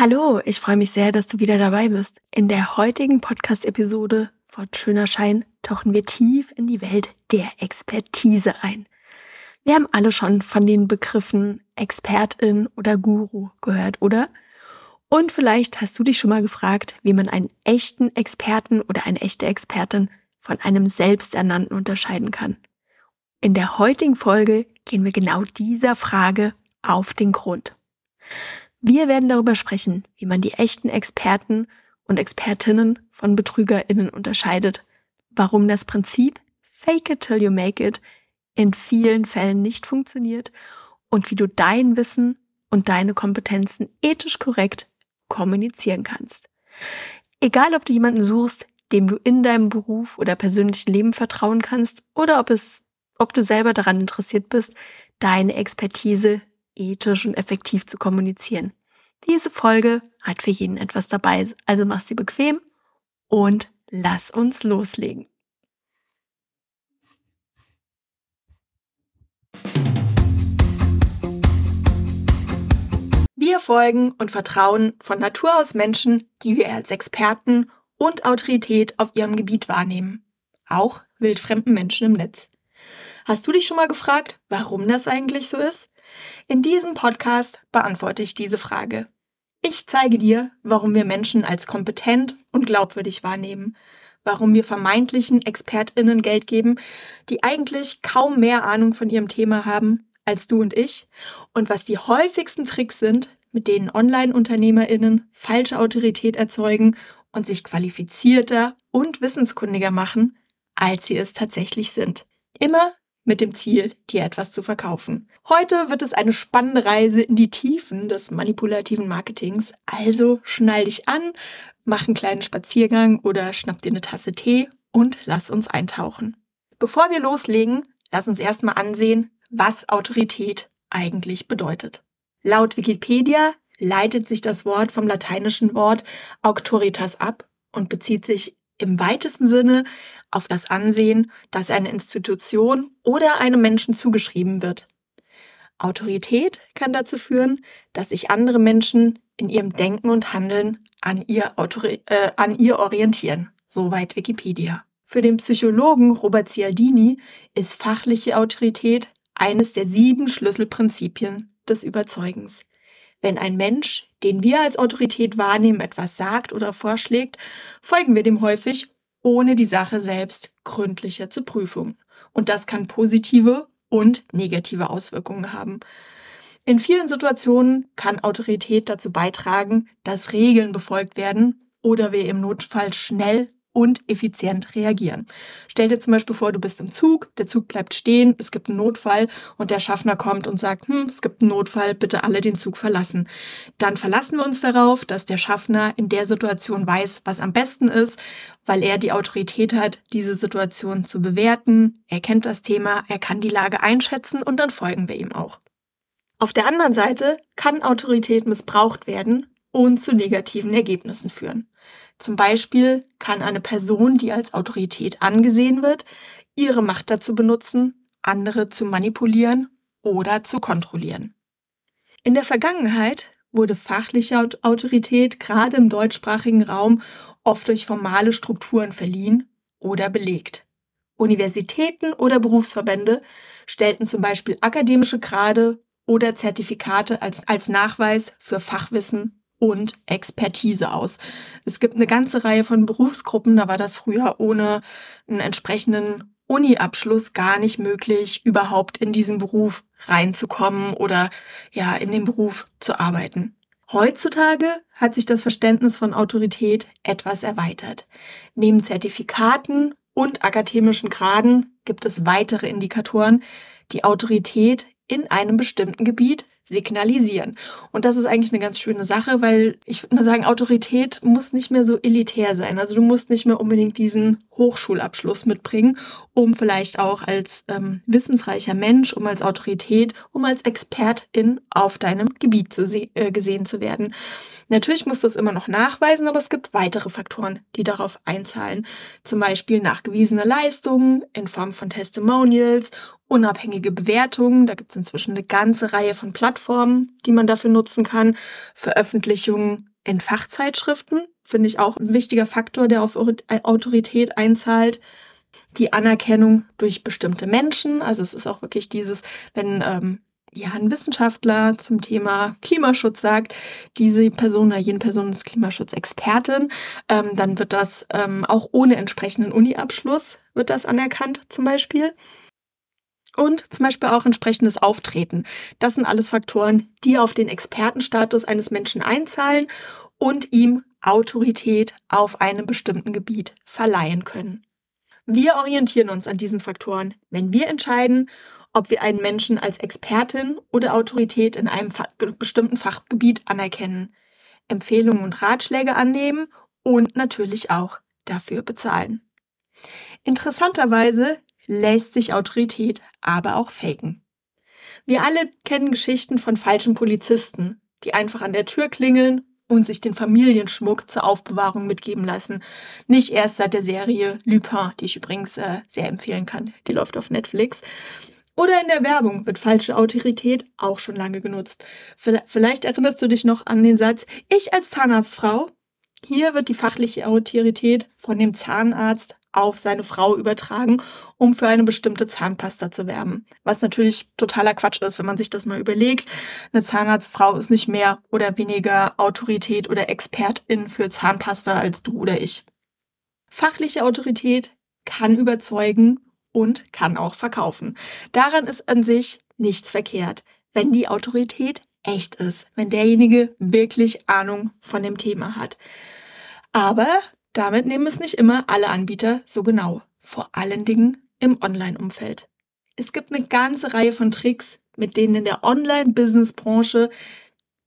Hallo, ich freue mich sehr, dass du wieder dabei bist. In der heutigen Podcast-Episode von Schöner Schein tauchen wir tief in die Welt der Expertise ein. Wir haben alle schon von den Begriffen Expertin oder Guru gehört, oder? Und vielleicht hast du dich schon mal gefragt, wie man einen echten Experten oder eine echte Expertin von einem Selbsternannten unterscheiden kann. In der heutigen Folge gehen wir genau dieser Frage auf den Grund. Wir werden darüber sprechen, wie man die echten Experten und Expertinnen von Betrügerinnen unterscheidet, warum das Prinzip Fake it till you make it in vielen Fällen nicht funktioniert und wie du dein Wissen und deine Kompetenzen ethisch korrekt kommunizieren kannst. Egal, ob du jemanden suchst, dem du in deinem Beruf oder persönlichen Leben vertrauen kannst oder ob es, ob du selber daran interessiert bist, deine Expertise ethisch und effektiv zu kommunizieren. Diese Folge hat für jeden etwas dabei, also mach sie bequem und lass uns loslegen. Wir folgen und vertrauen von Natur aus Menschen, die wir als Experten und Autorität auf ihrem Gebiet wahrnehmen. Auch wildfremden Menschen im Netz. Hast du dich schon mal gefragt, warum das eigentlich so ist? In diesem Podcast beantworte ich diese Frage. Ich zeige dir, warum wir Menschen als kompetent und glaubwürdig wahrnehmen, warum wir vermeintlichen Expertinnen Geld geben, die eigentlich kaum mehr Ahnung von ihrem Thema haben als du und ich und was die häufigsten Tricks sind, mit denen Online-Unternehmerinnen falsche Autorität erzeugen und sich qualifizierter und wissenskundiger machen, als sie es tatsächlich sind. Immer mit dem Ziel, dir etwas zu verkaufen. Heute wird es eine spannende Reise in die Tiefen des manipulativen Marketings. Also schnall dich an, mach einen kleinen Spaziergang oder schnapp dir eine Tasse Tee und lass uns eintauchen. Bevor wir loslegen, lass uns erstmal ansehen, was Autorität eigentlich bedeutet. Laut Wikipedia leitet sich das Wort vom lateinischen Wort auctoritas ab und bezieht sich im weitesten Sinne auf das Ansehen, das eine Institution oder einem Menschen zugeschrieben wird. Autorität kann dazu führen, dass sich andere Menschen in ihrem Denken und Handeln an ihr, Autori äh, an ihr orientieren. Soweit Wikipedia. Für den Psychologen Robert Cialdini ist fachliche Autorität eines der sieben Schlüsselprinzipien des Überzeugens. Wenn ein Mensch, den wir als Autorität wahrnehmen, etwas sagt oder vorschlägt, folgen wir dem häufig, ohne die Sache selbst gründlicher zu prüfen. Und das kann positive und negative Auswirkungen haben. In vielen Situationen kann Autorität dazu beitragen, dass Regeln befolgt werden oder wir im Notfall schnell und effizient reagieren. Stell dir zum Beispiel vor, du bist im Zug, der Zug bleibt stehen, es gibt einen Notfall und der Schaffner kommt und sagt, hm, es gibt einen Notfall, bitte alle den Zug verlassen. Dann verlassen wir uns darauf, dass der Schaffner in der Situation weiß, was am besten ist, weil er die Autorität hat, diese Situation zu bewerten. Er kennt das Thema, er kann die Lage einschätzen und dann folgen wir ihm auch. Auf der anderen Seite kann Autorität missbraucht werden und zu negativen Ergebnissen führen. Zum Beispiel kann eine Person, die als Autorität angesehen wird, ihre Macht dazu benutzen, andere zu manipulieren oder zu kontrollieren. In der Vergangenheit wurde fachliche Autorität gerade im deutschsprachigen Raum oft durch formale Strukturen verliehen oder belegt. Universitäten oder Berufsverbände stellten zum Beispiel akademische Grade oder Zertifikate als, als Nachweis für Fachwissen und Expertise aus. Es gibt eine ganze Reihe von Berufsgruppen, da war das früher ohne einen entsprechenden Uni-Abschluss gar nicht möglich, überhaupt in diesen Beruf reinzukommen oder ja, in den Beruf zu arbeiten. Heutzutage hat sich das Verständnis von Autorität etwas erweitert. Neben Zertifikaten und akademischen Graden gibt es weitere Indikatoren, die Autorität in einem bestimmten Gebiet signalisieren. Und das ist eigentlich eine ganz schöne Sache, weil ich würde mal sagen, Autorität muss nicht mehr so elitär sein. Also du musst nicht mehr unbedingt diesen Hochschulabschluss mitbringen, um vielleicht auch als ähm, wissensreicher Mensch, um als Autorität, um als Expertin auf deinem Gebiet zu äh, gesehen zu werden. Natürlich musst du es immer noch nachweisen, aber es gibt weitere Faktoren, die darauf einzahlen. Zum Beispiel nachgewiesene Leistungen in Form von Testimonials, unabhängige Bewertungen. Da gibt es inzwischen eine ganze Reihe von Plattformen die man dafür nutzen kann. Veröffentlichungen in Fachzeitschriften finde ich auch ein wichtiger Faktor, der auf Autorität einzahlt. Die Anerkennung durch bestimmte Menschen. Also es ist auch wirklich dieses, wenn ähm, ja, ein Wissenschaftler zum Thema Klimaschutz sagt, diese Person oder jene Person ist Klimaschutzexpertin, ähm, dann wird das ähm, auch ohne entsprechenden Uni-Abschluss wird das anerkannt zum Beispiel. Und zum Beispiel auch entsprechendes Auftreten. Das sind alles Faktoren, die auf den Expertenstatus eines Menschen einzahlen und ihm Autorität auf einem bestimmten Gebiet verleihen können. Wir orientieren uns an diesen Faktoren, wenn wir entscheiden, ob wir einen Menschen als Expertin oder Autorität in einem bestimmten Fachgebiet anerkennen, Empfehlungen und Ratschläge annehmen und natürlich auch dafür bezahlen. Interessanterweise lässt sich Autorität aber auch faken. Wir alle kennen Geschichten von falschen Polizisten, die einfach an der Tür klingeln und sich den Familienschmuck zur Aufbewahrung mitgeben lassen. Nicht erst seit der Serie Lupin, die ich übrigens äh, sehr empfehlen kann. Die läuft auf Netflix. Oder in der Werbung wird falsche Autorität auch schon lange genutzt. Vielleicht erinnerst du dich noch an den Satz, ich als Zahnarztfrau. Hier wird die fachliche Autorität von dem Zahnarzt auf seine Frau übertragen, um für eine bestimmte Zahnpasta zu werben. Was natürlich totaler Quatsch ist, wenn man sich das mal überlegt. Eine Zahnarztfrau ist nicht mehr oder weniger Autorität oder Expertin für Zahnpasta als du oder ich. Fachliche Autorität kann überzeugen und kann auch verkaufen. Daran ist an sich nichts verkehrt, wenn die Autorität echt ist, wenn derjenige wirklich Ahnung von dem Thema hat. Aber damit nehmen es nicht immer alle Anbieter so genau, vor allen Dingen im Online-Umfeld. Es gibt eine ganze Reihe von Tricks, mit denen in der Online-Business-Branche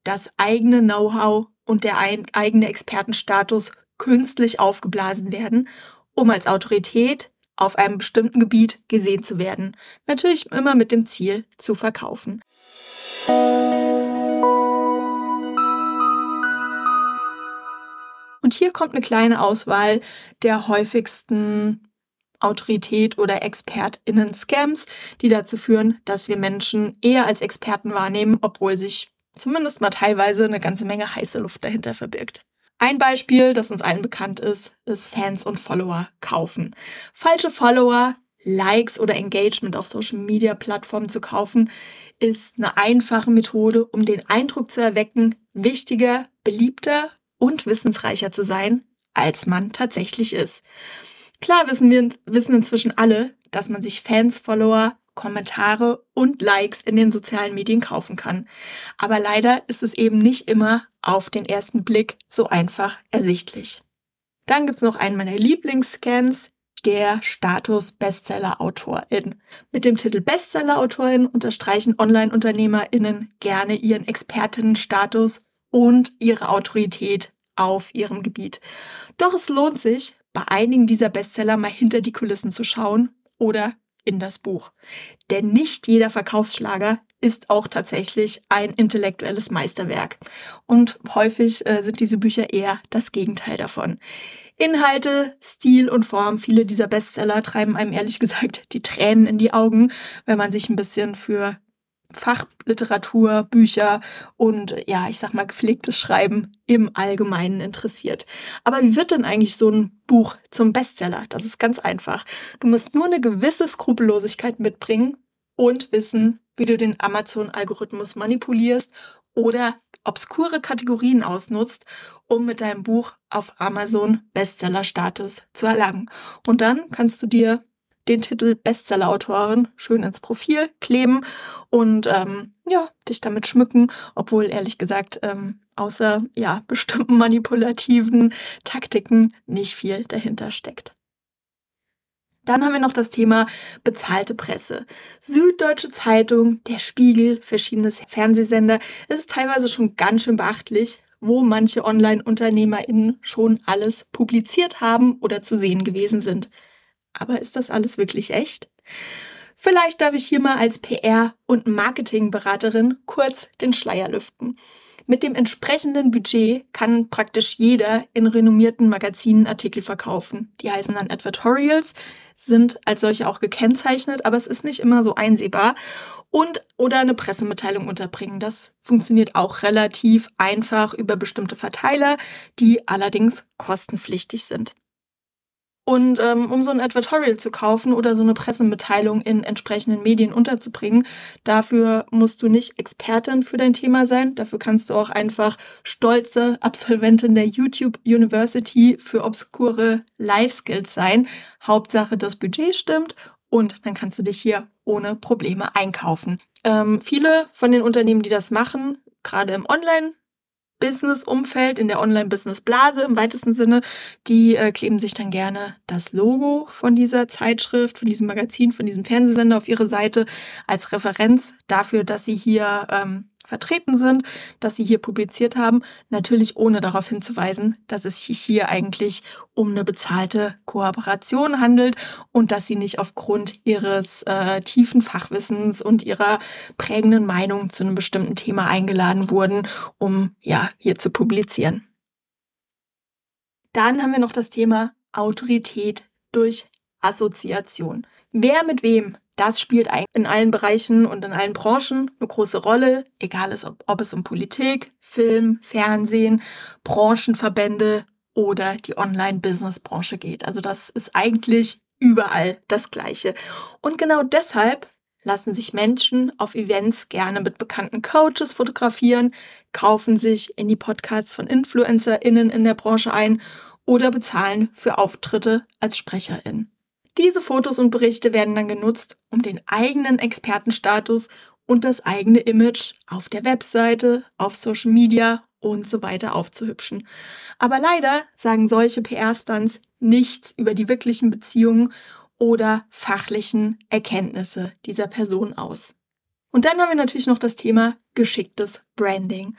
das eigene Know-how und der eigene Expertenstatus künstlich aufgeblasen werden, um als Autorität auf einem bestimmten Gebiet gesehen zu werden. Natürlich immer mit dem Ziel zu verkaufen. Und hier kommt eine kleine Auswahl der häufigsten Autorität oder ExpertInnen-Scams, die dazu führen, dass wir Menschen eher als Experten wahrnehmen, obwohl sich zumindest mal teilweise eine ganze Menge heiße Luft dahinter verbirgt. Ein Beispiel, das uns allen bekannt ist, ist Fans und Follower kaufen. Falsche Follower, Likes oder Engagement auf Social Media Plattformen zu kaufen, ist eine einfache Methode, um den Eindruck zu erwecken, wichtiger, beliebter und wissensreicher zu sein, als man tatsächlich ist. Klar wissen wir wissen inzwischen alle, dass man sich Fans, Follower, Kommentare und Likes in den sozialen Medien kaufen kann. Aber leider ist es eben nicht immer auf den ersten Blick so einfach ersichtlich. Dann gibt's noch einen meiner Lieblingsscans, der Status Bestseller-Autorin. Mit dem Titel Bestseller-Autorin unterstreichen Online-UnternehmerInnen gerne ihren Expertinnenstatus und ihre Autorität auf ihrem Gebiet. Doch es lohnt sich, bei einigen dieser Bestseller mal hinter die Kulissen zu schauen oder in das Buch. Denn nicht jeder Verkaufsschlager ist auch tatsächlich ein intellektuelles Meisterwerk. Und häufig äh, sind diese Bücher eher das Gegenteil davon. Inhalte, Stil und Form, viele dieser Bestseller treiben einem ehrlich gesagt die Tränen in die Augen, wenn man sich ein bisschen für Fachliteratur, Bücher und ja, ich sag mal gepflegtes Schreiben im Allgemeinen interessiert. Aber wie wird denn eigentlich so ein Buch zum Bestseller? Das ist ganz einfach. Du musst nur eine gewisse Skrupellosigkeit mitbringen und wissen, wie du den Amazon-Algorithmus manipulierst oder obskure Kategorien ausnutzt, um mit deinem Buch auf Amazon Bestseller-Status zu erlangen. Und dann kannst du dir den Titel Bestseller-Autorin schön ins Profil kleben und ähm, ja, dich damit schmücken, obwohl ehrlich gesagt ähm, außer ja, bestimmten manipulativen Taktiken nicht viel dahinter steckt. Dann haben wir noch das Thema bezahlte Presse. Süddeutsche Zeitung, der Spiegel, verschiedene Fernsehsender. Es ist teilweise schon ganz schön beachtlich, wo manche Online-UnternehmerInnen schon alles publiziert haben oder zu sehen gewesen sind. Aber ist das alles wirklich echt? Vielleicht darf ich hier mal als PR- und Marketingberaterin kurz den Schleier lüften. Mit dem entsprechenden Budget kann praktisch jeder in renommierten Magazinen Artikel verkaufen. Die heißen dann Advertorials, sind als solche auch gekennzeichnet, aber es ist nicht immer so einsehbar. Und oder eine Pressemitteilung unterbringen. Das funktioniert auch relativ einfach über bestimmte Verteiler, die allerdings kostenpflichtig sind. Und ähm, um so ein Advertorial zu kaufen oder so eine Pressemitteilung in entsprechenden Medien unterzubringen, dafür musst du nicht Expertin für dein Thema sein. Dafür kannst du auch einfach stolze Absolventin der YouTube University für obskure Life Skills sein. Hauptsache, das Budget stimmt und dann kannst du dich hier ohne Probleme einkaufen. Ähm, viele von den Unternehmen, die das machen, gerade im Online- Business-Umfeld, in der Online-Business-Blase im weitesten Sinne, die äh, kleben sich dann gerne das Logo von dieser Zeitschrift, von diesem Magazin, von diesem Fernsehsender auf ihre Seite als Referenz dafür, dass sie hier ähm, vertreten sind, dass sie hier publiziert haben, natürlich ohne darauf hinzuweisen, dass es sich hier eigentlich um eine bezahlte Kooperation handelt und dass sie nicht aufgrund ihres äh, tiefen Fachwissens und ihrer prägenden Meinung zu einem bestimmten Thema eingeladen wurden, um ja hier zu publizieren. Dann haben wir noch das Thema Autorität durch Assoziation. Wer mit wem das spielt in allen Bereichen und in allen Branchen eine große Rolle, egal ob es um Politik, Film, Fernsehen, Branchenverbände oder die Online-Business-Branche geht. Also das ist eigentlich überall das Gleiche. Und genau deshalb lassen sich Menschen auf Events gerne mit bekannten Coaches fotografieren, kaufen sich in die Podcasts von InfluencerInnen in der Branche ein oder bezahlen für Auftritte als SprecherIn. Diese Fotos und Berichte werden dann genutzt, um den eigenen Expertenstatus und das eigene Image auf der Webseite, auf Social Media und so weiter aufzuhübschen. Aber leider sagen solche PR-Stunts nichts über die wirklichen Beziehungen oder fachlichen Erkenntnisse dieser Person aus. Und dann haben wir natürlich noch das Thema geschicktes Branding.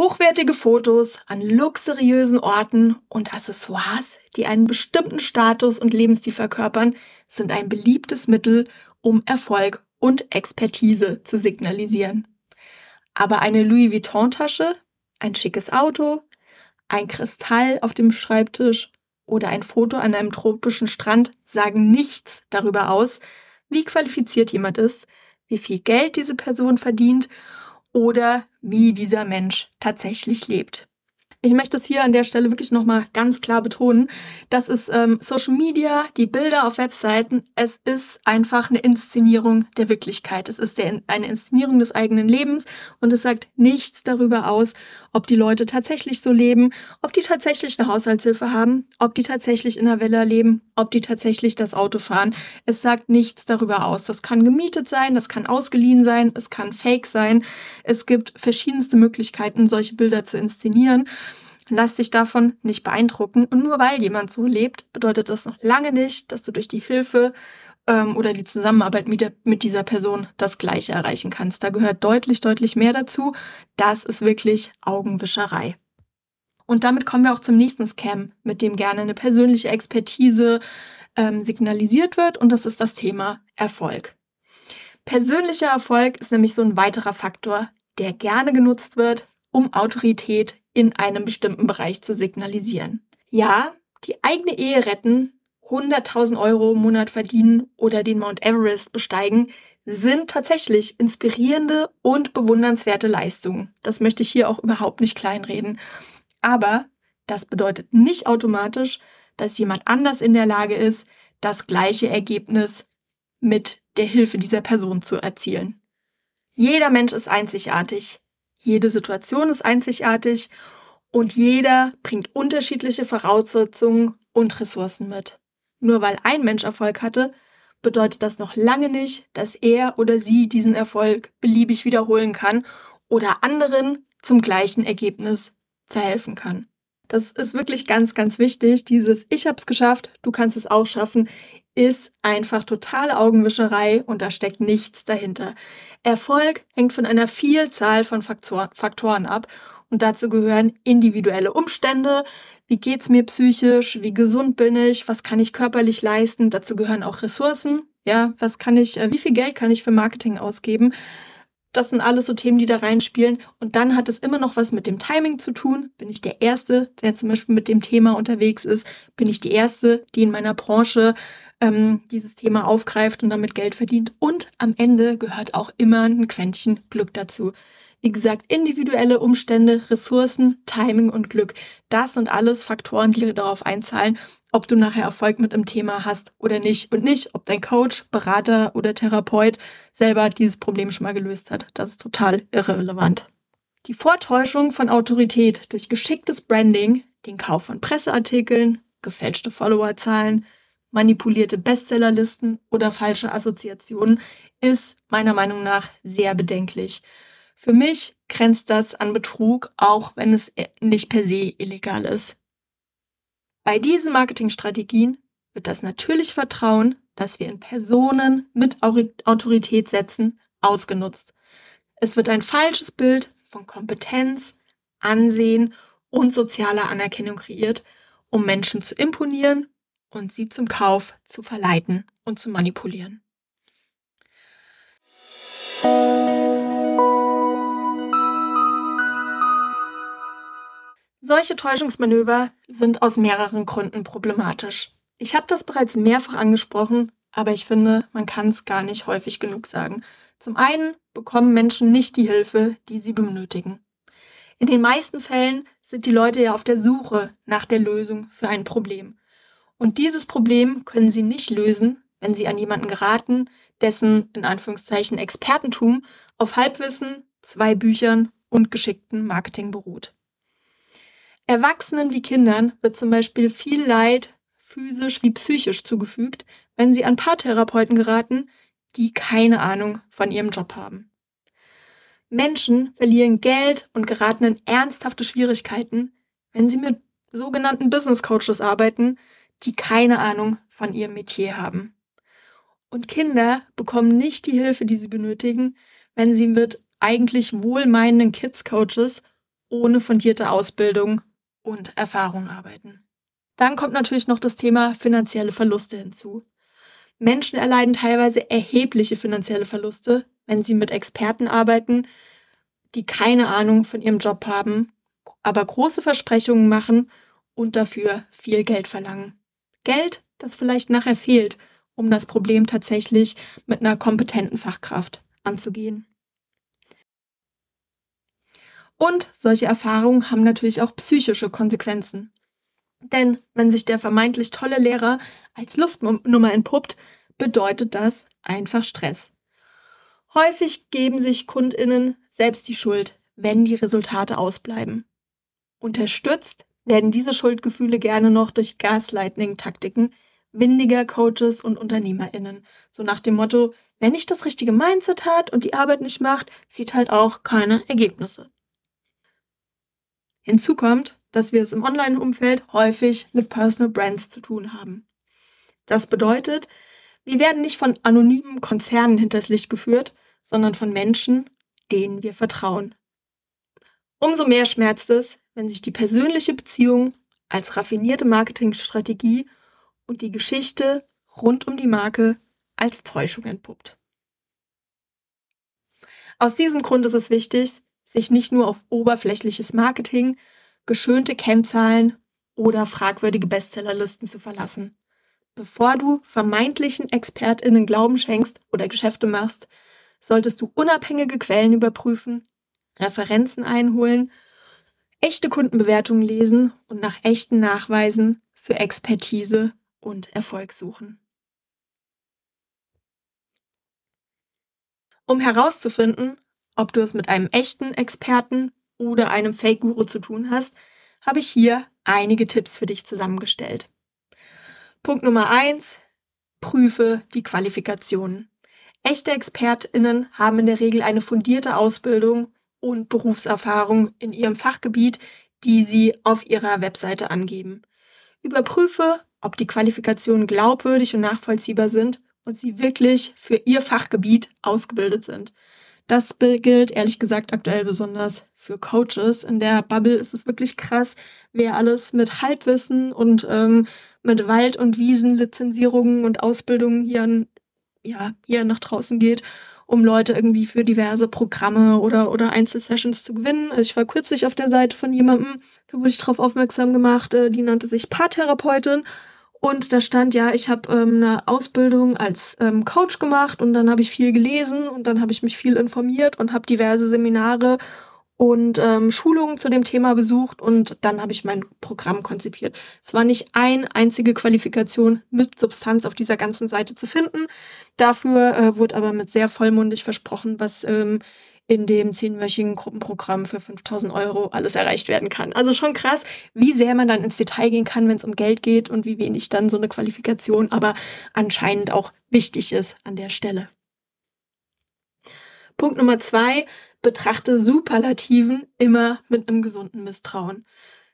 Hochwertige Fotos an luxuriösen Orten und Accessoires, die einen bestimmten Status und Lebensstil verkörpern, sind ein beliebtes Mittel, um Erfolg und Expertise zu signalisieren. Aber eine Louis Vuitton-Tasche, ein schickes Auto, ein Kristall auf dem Schreibtisch oder ein Foto an einem tropischen Strand sagen nichts darüber aus, wie qualifiziert jemand ist, wie viel Geld diese Person verdient oder wie dieser Mensch tatsächlich lebt. Ich möchte es hier an der Stelle wirklich nochmal ganz klar betonen. Das ist ähm, Social Media, die Bilder auf Webseiten. Es ist einfach eine Inszenierung der Wirklichkeit. Es ist der, eine Inszenierung des eigenen Lebens und es sagt nichts darüber aus, ob die Leute tatsächlich so leben, ob die tatsächlich eine Haushaltshilfe haben, ob die tatsächlich in der Villa leben, ob die tatsächlich das Auto fahren. Es sagt nichts darüber aus. Das kann gemietet sein, das kann ausgeliehen sein, es kann fake sein. Es gibt verschiedenste Möglichkeiten, solche Bilder zu inszenieren. Lass dich davon nicht beeindrucken. Und nur weil jemand so lebt, bedeutet das noch lange nicht, dass du durch die Hilfe ähm, oder die Zusammenarbeit mit, der, mit dieser Person das Gleiche erreichen kannst. Da gehört deutlich, deutlich mehr dazu. Das ist wirklich Augenwischerei. Und damit kommen wir auch zum nächsten Scam, mit dem gerne eine persönliche Expertise ähm, signalisiert wird. Und das ist das Thema Erfolg. Persönlicher Erfolg ist nämlich so ein weiterer Faktor, der gerne genutzt wird, um Autorität in einem bestimmten Bereich zu signalisieren. Ja, die eigene Ehe retten, 100.000 Euro im Monat verdienen oder den Mount Everest besteigen, sind tatsächlich inspirierende und bewundernswerte Leistungen. Das möchte ich hier auch überhaupt nicht kleinreden. Aber das bedeutet nicht automatisch, dass jemand anders in der Lage ist, das gleiche Ergebnis mit der Hilfe dieser Person zu erzielen. Jeder Mensch ist einzigartig. Jede Situation ist einzigartig und jeder bringt unterschiedliche Voraussetzungen und Ressourcen mit. Nur weil ein Mensch Erfolg hatte, bedeutet das noch lange nicht, dass er oder sie diesen Erfolg beliebig wiederholen kann oder anderen zum gleichen Ergebnis verhelfen kann. Das ist wirklich ganz, ganz wichtig. Dieses Ich hab's geschafft, du kannst es auch schaffen, ist einfach totale Augenwischerei und da steckt nichts dahinter. Erfolg hängt von einer Vielzahl von Faktoren ab und dazu gehören individuelle Umstände. Wie geht's mir psychisch? Wie gesund bin ich? Was kann ich körperlich leisten? Dazu gehören auch Ressourcen. Ja, was kann ich, äh, wie viel Geld kann ich für Marketing ausgeben? Das sind alles so Themen, die da reinspielen. Und dann hat es immer noch was mit dem Timing zu tun. Bin ich der Erste, der zum Beispiel mit dem Thema unterwegs ist? Bin ich die Erste, die in meiner Branche ähm, dieses Thema aufgreift und damit Geld verdient? Und am Ende gehört auch immer ein Quäntchen Glück dazu. Wie gesagt, individuelle Umstände, Ressourcen, Timing und Glück. Das sind alles Faktoren, die darauf einzahlen, ob du nachher Erfolg mit dem Thema hast oder nicht. Und nicht, ob dein Coach, Berater oder Therapeut selber dieses Problem schon mal gelöst hat. Das ist total irrelevant. Die Vortäuschung von Autorität durch geschicktes Branding, den Kauf von Presseartikeln, gefälschte Followerzahlen, manipulierte Bestsellerlisten oder falsche Assoziationen ist meiner Meinung nach sehr bedenklich. Für mich grenzt das an Betrug, auch wenn es nicht per se illegal ist. Bei diesen Marketingstrategien wird das natürliche Vertrauen, das wir in Personen mit Autorität setzen, ausgenutzt. Es wird ein falsches Bild von Kompetenz, Ansehen und sozialer Anerkennung kreiert, um Menschen zu imponieren und sie zum Kauf zu verleiten und zu manipulieren. Solche Täuschungsmanöver sind aus mehreren Gründen problematisch. Ich habe das bereits mehrfach angesprochen, aber ich finde, man kann es gar nicht häufig genug sagen. Zum einen bekommen Menschen nicht die Hilfe, die sie benötigen. In den meisten Fällen sind die Leute ja auf der Suche nach der Lösung für ein Problem. Und dieses Problem können sie nicht lösen, wenn sie an jemanden geraten, dessen in Anführungszeichen Expertentum auf Halbwissen, zwei Büchern und geschickten Marketing beruht. Erwachsenen wie Kindern wird zum Beispiel viel Leid, physisch wie psychisch zugefügt, wenn sie an Paartherapeuten geraten, die keine Ahnung von ihrem Job haben. Menschen verlieren Geld und geraten in ernsthafte Schwierigkeiten, wenn sie mit sogenannten Business Coaches arbeiten, die keine Ahnung von ihrem Metier haben. Und Kinder bekommen nicht die Hilfe, die sie benötigen, wenn sie mit eigentlich wohlmeinenden Kids Coaches ohne fundierte Ausbildung und Erfahrung arbeiten. Dann kommt natürlich noch das Thema finanzielle Verluste hinzu. Menschen erleiden teilweise erhebliche finanzielle Verluste, wenn sie mit Experten arbeiten, die keine Ahnung von ihrem Job haben, aber große Versprechungen machen und dafür viel Geld verlangen. Geld, das vielleicht nachher fehlt, um das Problem tatsächlich mit einer kompetenten Fachkraft anzugehen. Und solche Erfahrungen haben natürlich auch psychische Konsequenzen. Denn wenn sich der vermeintlich tolle Lehrer als Luftnummer entpuppt, bedeutet das einfach Stress. Häufig geben sich Kundinnen selbst die Schuld, wenn die Resultate ausbleiben. Unterstützt werden diese Schuldgefühle gerne noch durch Gaslightning-Taktiken windiger Coaches und Unternehmerinnen. So nach dem Motto, wer nicht das richtige Mindset hat und die Arbeit nicht macht, sieht halt auch keine Ergebnisse. Hinzu kommt, dass wir es im Online-Umfeld häufig mit Personal Brands zu tun haben. Das bedeutet, wir werden nicht von anonymen Konzernen hinters Licht geführt, sondern von Menschen, denen wir vertrauen. Umso mehr schmerzt es, wenn sich die persönliche Beziehung als raffinierte Marketingstrategie und die Geschichte rund um die Marke als Täuschung entpuppt. Aus diesem Grund ist es wichtig, sich nicht nur auf oberflächliches Marketing, geschönte Kennzahlen oder fragwürdige Bestsellerlisten zu verlassen. Bevor du vermeintlichen ExpertInnen Glauben schenkst oder Geschäfte machst, solltest du unabhängige Quellen überprüfen, Referenzen einholen, echte Kundenbewertungen lesen und nach echten Nachweisen für Expertise und Erfolg suchen. Um herauszufinden, ob du es mit einem echten Experten oder einem Fake-Guru zu tun hast, habe ich hier einige Tipps für dich zusammengestellt. Punkt Nummer eins: Prüfe die Qualifikationen. Echte ExpertInnen haben in der Regel eine fundierte Ausbildung und Berufserfahrung in ihrem Fachgebiet, die sie auf ihrer Webseite angeben. Überprüfe, ob die Qualifikationen glaubwürdig und nachvollziehbar sind und sie wirklich für ihr Fachgebiet ausgebildet sind. Das gilt ehrlich gesagt aktuell besonders für Coaches. In der Bubble ist es wirklich krass, wer alles mit Halbwissen und ähm, mit Wald- und Wiesenlizenzierungen und Ausbildungen hier an ja, hier nach draußen geht, um Leute irgendwie für diverse Programme oder, oder Einzelsessions zu gewinnen. Also ich war kürzlich auf der Seite von jemandem, da wurde ich darauf aufmerksam gemacht, äh, die nannte sich Paartherapeutin. Und da stand ja, ich habe ähm, eine Ausbildung als ähm, Coach gemacht und dann habe ich viel gelesen und dann habe ich mich viel informiert und habe diverse Seminare und ähm, Schulungen zu dem Thema besucht und dann habe ich mein Programm konzipiert. Es war nicht eine einzige Qualifikation mit Substanz auf dieser ganzen Seite zu finden. Dafür äh, wurde aber mit sehr vollmundig versprochen, was ähm, in dem zehnwöchigen Gruppenprogramm für 5000 Euro alles erreicht werden kann. Also schon krass, wie sehr man dann ins Detail gehen kann, wenn es um Geld geht und wie wenig dann so eine Qualifikation aber anscheinend auch wichtig ist an der Stelle. Punkt Nummer zwei, betrachte Superlativen immer mit einem gesunden Misstrauen.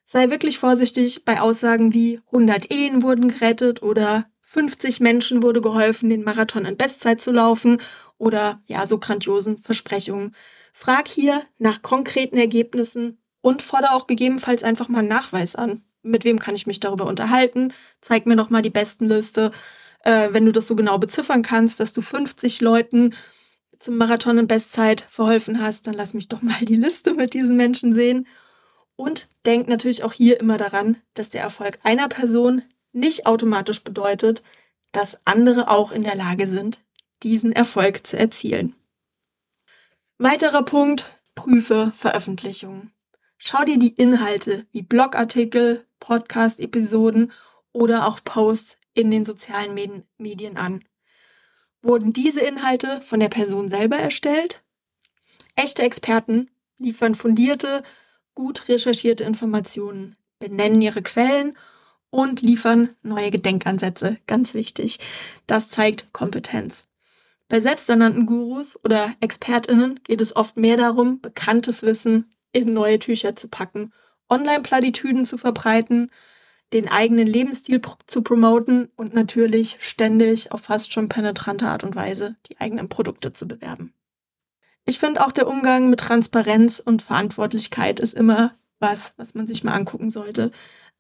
Sei wirklich vorsichtig bei Aussagen wie 100 Ehen wurden gerettet oder 50 Menschen wurde geholfen, den Marathon in Bestzeit zu laufen oder ja, so grandiosen Versprechungen. Frag hier nach konkreten Ergebnissen und fordere auch gegebenenfalls einfach mal einen Nachweis an. Mit wem kann ich mich darüber unterhalten? Zeig mir noch mal die besten Liste. Äh, wenn du das so genau beziffern kannst, dass du 50 Leuten zum Marathon in Bestzeit verholfen hast, dann lass mich doch mal die Liste mit diesen Menschen sehen. Und denk natürlich auch hier immer daran, dass der Erfolg einer Person nicht automatisch bedeutet, dass andere auch in der Lage sind, diesen Erfolg zu erzielen. Weiterer Punkt, prüfe Veröffentlichungen. Schau dir die Inhalte wie Blogartikel, Podcast-Episoden oder auch Posts in den sozialen Medien an. Wurden diese Inhalte von der Person selber erstellt? Echte Experten liefern fundierte, gut recherchierte Informationen, benennen ihre Quellen und liefern neue Gedenkansätze. Ganz wichtig. Das zeigt Kompetenz. Bei selbsternannten Gurus oder Expertinnen geht es oft mehr darum, bekanntes Wissen in neue Tücher zu packen, Online-Platitüden zu verbreiten den eigenen Lebensstil zu promoten und natürlich ständig auf fast schon penetrante Art und Weise die eigenen Produkte zu bewerben. Ich finde auch der Umgang mit Transparenz und Verantwortlichkeit ist immer was, was man sich mal angucken sollte.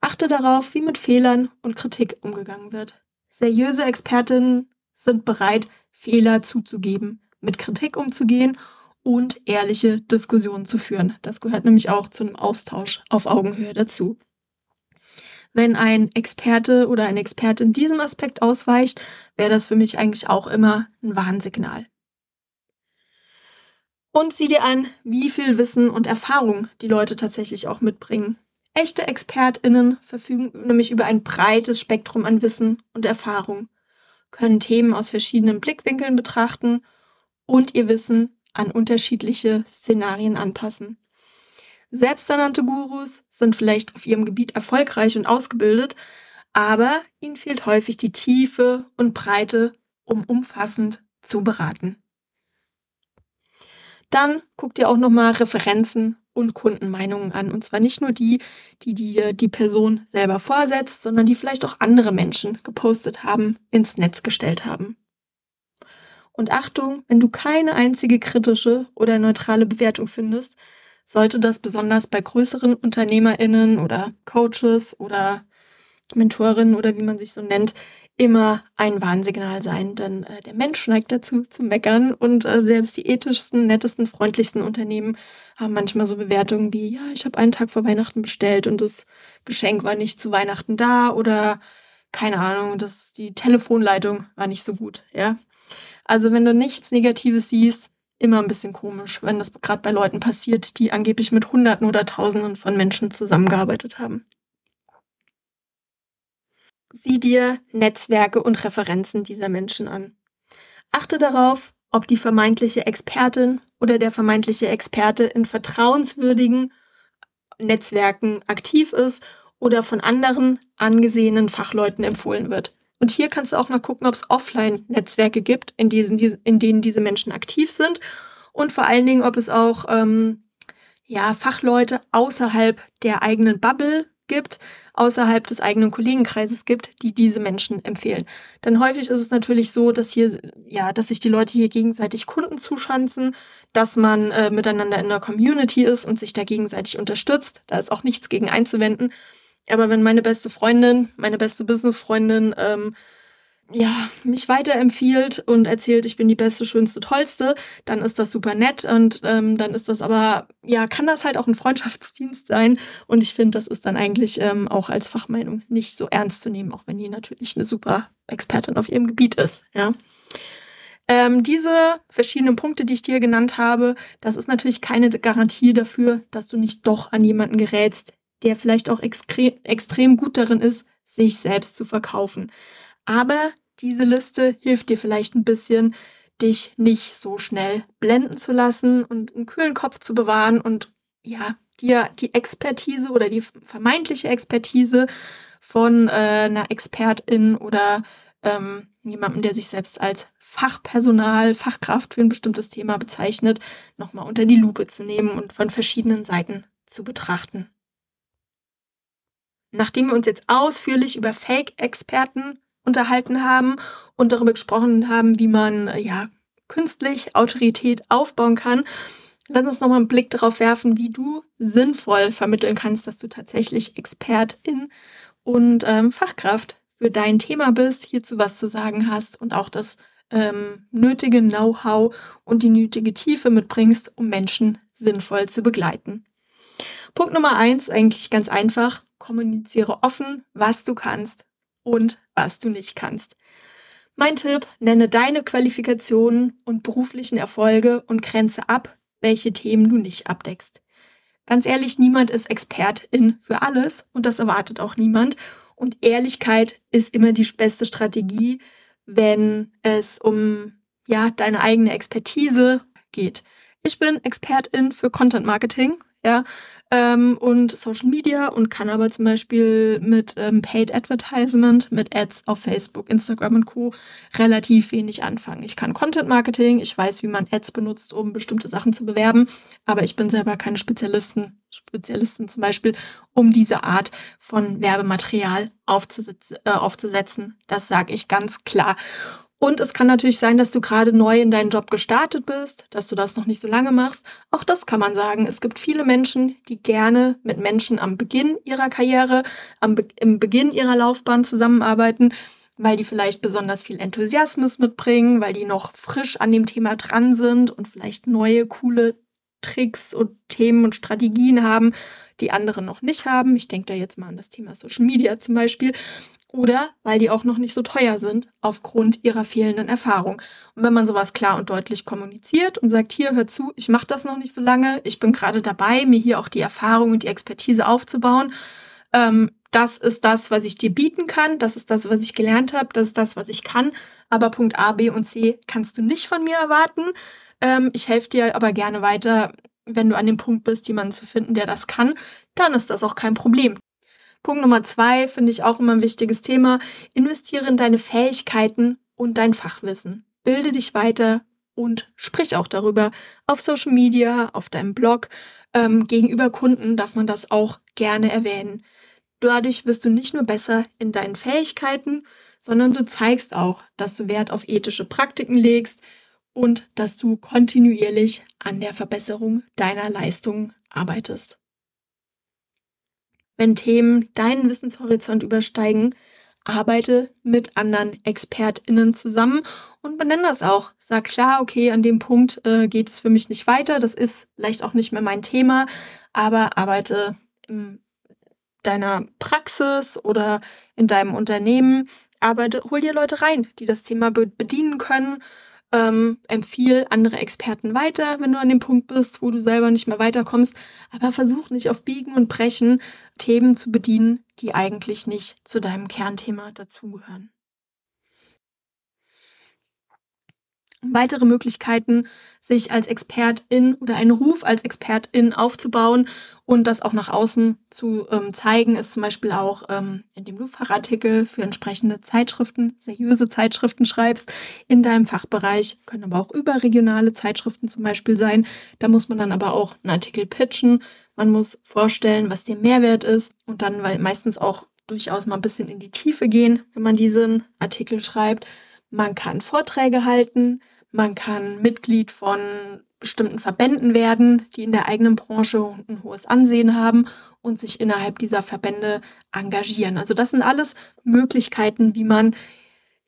Achte darauf, wie mit Fehlern und Kritik umgegangen wird. Seriöse Expertinnen sind bereit, Fehler zuzugeben, mit Kritik umzugehen und ehrliche Diskussionen zu führen. Das gehört nämlich auch zu einem Austausch auf Augenhöhe dazu. Wenn ein Experte oder eine Expertin diesem Aspekt ausweicht, wäre das für mich eigentlich auch immer ein Warnsignal. Und sieh dir an, wie viel Wissen und Erfahrung die Leute tatsächlich auch mitbringen. Echte ExpertInnen verfügen nämlich über ein breites Spektrum an Wissen und Erfahrung, können Themen aus verschiedenen Blickwinkeln betrachten und ihr Wissen an unterschiedliche Szenarien anpassen. Selbsternannte Gurus sind vielleicht auf ihrem Gebiet erfolgreich und ausgebildet, aber ihnen fehlt häufig die Tiefe und Breite, um umfassend zu beraten. Dann guck dir auch nochmal Referenzen und Kundenmeinungen an. Und zwar nicht nur die, die dir die Person selber vorsetzt, sondern die vielleicht auch andere Menschen gepostet haben, ins Netz gestellt haben. Und Achtung, wenn du keine einzige kritische oder neutrale Bewertung findest, sollte das besonders bei größeren UnternehmerInnen oder Coaches oder Mentorinnen oder wie man sich so nennt, immer ein Warnsignal sein, denn äh, der Mensch neigt dazu zu meckern und äh, selbst die ethischsten, nettesten, freundlichsten Unternehmen haben manchmal so Bewertungen wie, ja, ich habe einen Tag vor Weihnachten bestellt und das Geschenk war nicht zu Weihnachten da oder keine Ahnung, das, die Telefonleitung war nicht so gut, ja. Also wenn du nichts Negatives siehst, immer ein bisschen komisch, wenn das gerade bei Leuten passiert, die angeblich mit Hunderten oder Tausenden von Menschen zusammengearbeitet haben. Sieh dir Netzwerke und Referenzen dieser Menschen an. Achte darauf, ob die vermeintliche Expertin oder der vermeintliche Experte in vertrauenswürdigen Netzwerken aktiv ist oder von anderen angesehenen Fachleuten empfohlen wird. Und hier kannst du auch mal gucken, ob es Offline-Netzwerke gibt, in, diesen, in denen diese Menschen aktiv sind. Und vor allen Dingen, ob es auch ähm, ja, Fachleute außerhalb der eigenen Bubble gibt, außerhalb des eigenen Kollegenkreises gibt, die diese Menschen empfehlen. Denn häufig ist es natürlich so, dass hier, ja, dass sich die Leute hier gegenseitig Kunden zuschanzen, dass man äh, miteinander in der Community ist und sich da gegenseitig unterstützt. Da ist auch nichts gegen einzuwenden. Aber wenn meine beste Freundin, meine beste Businessfreundin, ähm, ja, mich weiterempfiehlt und erzählt, ich bin die beste, schönste, tollste, dann ist das super nett und ähm, dann ist das aber, ja, kann das halt auch ein Freundschaftsdienst sein und ich finde, das ist dann eigentlich ähm, auch als Fachmeinung nicht so ernst zu nehmen, auch wenn die natürlich eine super Expertin auf ihrem Gebiet ist, ja. Ähm, diese verschiedenen Punkte, die ich dir genannt habe, das ist natürlich keine Garantie dafür, dass du nicht doch an jemanden gerätst, der vielleicht auch extre extrem gut darin ist, sich selbst zu verkaufen. Aber diese Liste hilft dir vielleicht ein bisschen, dich nicht so schnell blenden zu lassen und einen kühlen Kopf zu bewahren und ja, dir die Expertise oder die vermeintliche Expertise von äh, einer Expertin oder ähm, jemandem, der sich selbst als Fachpersonal, Fachkraft für ein bestimmtes Thema bezeichnet, nochmal unter die Lupe zu nehmen und von verschiedenen Seiten zu betrachten. Nachdem wir uns jetzt ausführlich über Fake-Experten unterhalten haben und darüber gesprochen haben, wie man äh, ja künstlich Autorität aufbauen kann, lass uns nochmal einen Blick darauf werfen, wie du sinnvoll vermitteln kannst, dass du tatsächlich Expertin und ähm, Fachkraft für dein Thema bist, hierzu was zu sagen hast und auch das ähm, nötige Know-how und die nötige Tiefe mitbringst, um Menschen sinnvoll zu begleiten. Punkt Nummer eins, eigentlich ganz einfach, kommuniziere offen, was du kannst und was du nicht kannst. Mein Tipp, nenne deine Qualifikationen und beruflichen Erfolge und grenze ab, welche Themen du nicht abdeckst. Ganz ehrlich, niemand ist Expertin für alles und das erwartet auch niemand. Und Ehrlichkeit ist immer die beste Strategie, wenn es um ja, deine eigene Expertise geht. Ich bin Expertin für Content Marketing, ja, ähm, und Social Media und kann aber zum Beispiel mit ähm, Paid Advertisement, mit Ads auf Facebook, Instagram und Co. relativ wenig anfangen. Ich kann Content Marketing, ich weiß, wie man Ads benutzt, um bestimmte Sachen zu bewerben, aber ich bin selber keine Spezialisten, Spezialisten zum Beispiel, um diese Art von Werbematerial aufzusetzen. Äh, aufzusetzen. Das sage ich ganz klar. Und es kann natürlich sein, dass du gerade neu in deinen Job gestartet bist, dass du das noch nicht so lange machst. Auch das kann man sagen. Es gibt viele Menschen, die gerne mit Menschen am Beginn ihrer Karriere, am Be im Beginn ihrer Laufbahn zusammenarbeiten, weil die vielleicht besonders viel Enthusiasmus mitbringen, weil die noch frisch an dem Thema dran sind und vielleicht neue, coole Tricks und Themen und Strategien haben, die andere noch nicht haben. Ich denke da jetzt mal an das Thema Social Media zum Beispiel oder weil die auch noch nicht so teuer sind aufgrund ihrer fehlenden Erfahrung. Und wenn man sowas klar und deutlich kommuniziert und sagt, hier, hör zu, ich mache das noch nicht so lange, ich bin gerade dabei, mir hier auch die Erfahrung und die Expertise aufzubauen, ähm, das ist das, was ich dir bieten kann, das ist das, was ich gelernt habe, das ist das, was ich kann, aber Punkt A, B und C kannst du nicht von mir erwarten. Ähm, ich helfe dir aber gerne weiter, wenn du an dem Punkt bist, jemanden zu finden, der das kann, dann ist das auch kein Problem. Punkt Nummer zwei finde ich auch immer ein wichtiges Thema. Investiere in deine Fähigkeiten und dein Fachwissen. Bilde dich weiter und sprich auch darüber. Auf Social Media, auf deinem Blog, ähm, gegenüber Kunden darf man das auch gerne erwähnen. Dadurch wirst du nicht nur besser in deinen Fähigkeiten, sondern du zeigst auch, dass du Wert auf ethische Praktiken legst und dass du kontinuierlich an der Verbesserung deiner Leistungen arbeitest wenn Themen deinen Wissenshorizont übersteigen, arbeite mit anderen ExpertInnen zusammen und benenne das auch. Sag klar, okay, an dem Punkt äh, geht es für mich nicht weiter, das ist vielleicht auch nicht mehr mein Thema, aber arbeite in deiner Praxis oder in deinem Unternehmen, arbeite, hol dir Leute rein, die das Thema bedienen können ähm, empfiehl andere Experten weiter, wenn du an dem Punkt bist, wo du selber nicht mehr weiterkommst. Aber versuch nicht auf Biegen und Brechen Themen zu bedienen, die eigentlich nicht zu deinem Kernthema dazugehören. Weitere Möglichkeiten, sich als Expertin oder einen Ruf als Expertin aufzubauen und das auch nach außen zu ähm, zeigen, ist zum Beispiel auch, ähm, indem du Fachartikel für entsprechende Zeitschriften, seriöse Zeitschriften schreibst in deinem Fachbereich, können aber auch überregionale Zeitschriften zum Beispiel sein. Da muss man dann aber auch einen Artikel pitchen. Man muss vorstellen, was der Mehrwert ist und dann weil meistens auch durchaus mal ein bisschen in die Tiefe gehen, wenn man diesen Artikel schreibt. Man kann Vorträge halten, man kann Mitglied von bestimmten Verbänden werden, die in der eigenen Branche ein hohes Ansehen haben und sich innerhalb dieser Verbände engagieren. Also das sind alles Möglichkeiten, wie man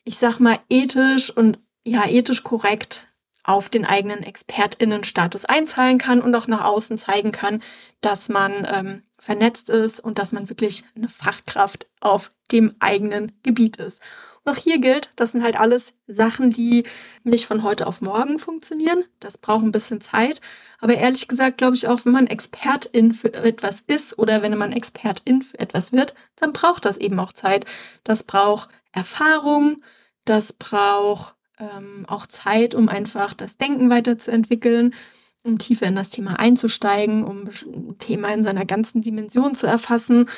ich sag mal, ethisch und ja, ethisch korrekt auf den eigenen ExpertInnenstatus einzahlen kann und auch nach außen zeigen kann, dass man ähm, vernetzt ist und dass man wirklich eine Fachkraft auf dem eigenen Gebiet ist. Auch hier gilt, das sind halt alles Sachen, die nicht von heute auf morgen funktionieren. Das braucht ein bisschen Zeit. Aber ehrlich gesagt glaube ich auch, wenn man Expertin für etwas ist oder wenn man Expertin für etwas wird, dann braucht das eben auch Zeit. Das braucht Erfahrung, das braucht ähm, auch Zeit, um einfach das Denken weiterzuentwickeln um tiefer in das Thema einzusteigen, um ein Thema in seiner ganzen Dimension zu erfassen.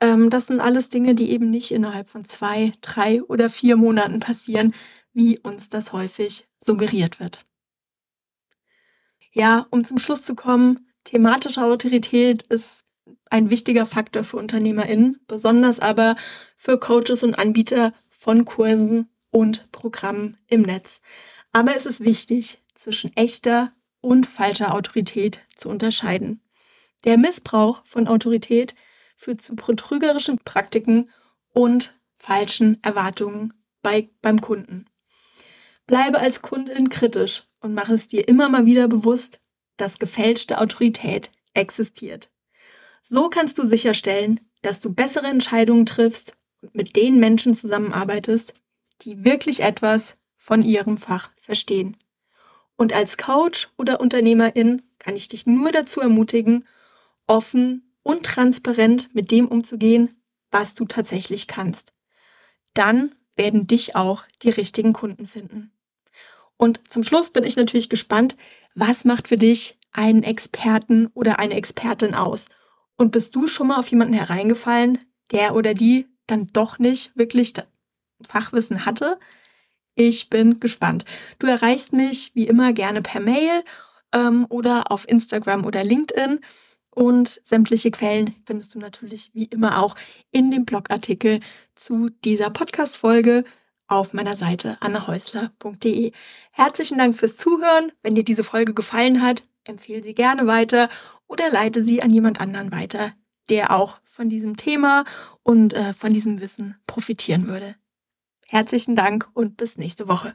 Ähm, das sind alles Dinge, die eben nicht innerhalb von zwei, drei oder vier Monaten passieren, wie uns das häufig suggeriert wird. Ja, um zum Schluss zu kommen, thematische Autorität ist ein wichtiger Faktor für UnternehmerInnen, besonders aber für Coaches und Anbieter von Kursen und Programmen im Netz. Aber es ist wichtig, zwischen echter und falscher Autorität zu unterscheiden. Der Missbrauch von Autorität führt zu betrügerischen Praktiken und falschen Erwartungen bei, beim Kunden. Bleibe als Kundin kritisch und mache es dir immer mal wieder bewusst, dass gefälschte Autorität existiert. So kannst du sicherstellen, dass du bessere Entscheidungen triffst und mit den Menschen zusammenarbeitest, die wirklich etwas von ihrem Fach verstehen. Und als Coach oder Unternehmerin kann ich dich nur dazu ermutigen, offen und transparent mit dem umzugehen, was du tatsächlich kannst. Dann werden dich auch die richtigen Kunden finden. Und zum Schluss bin ich natürlich gespannt, was macht für dich einen Experten oder eine Expertin aus? Und bist du schon mal auf jemanden hereingefallen, der oder die dann doch nicht wirklich Fachwissen hatte, ich bin gespannt. Du erreichst mich wie immer gerne per Mail ähm, oder auf Instagram oder LinkedIn. Und sämtliche Quellen findest du natürlich wie immer auch in dem Blogartikel zu dieser Podcast-Folge auf meiner Seite annahäusler.de. Herzlichen Dank fürs Zuhören. Wenn dir diese Folge gefallen hat, empfehle sie gerne weiter oder leite sie an jemand anderen weiter, der auch von diesem Thema und äh, von diesem Wissen profitieren würde. Herzlichen Dank und bis nächste Woche.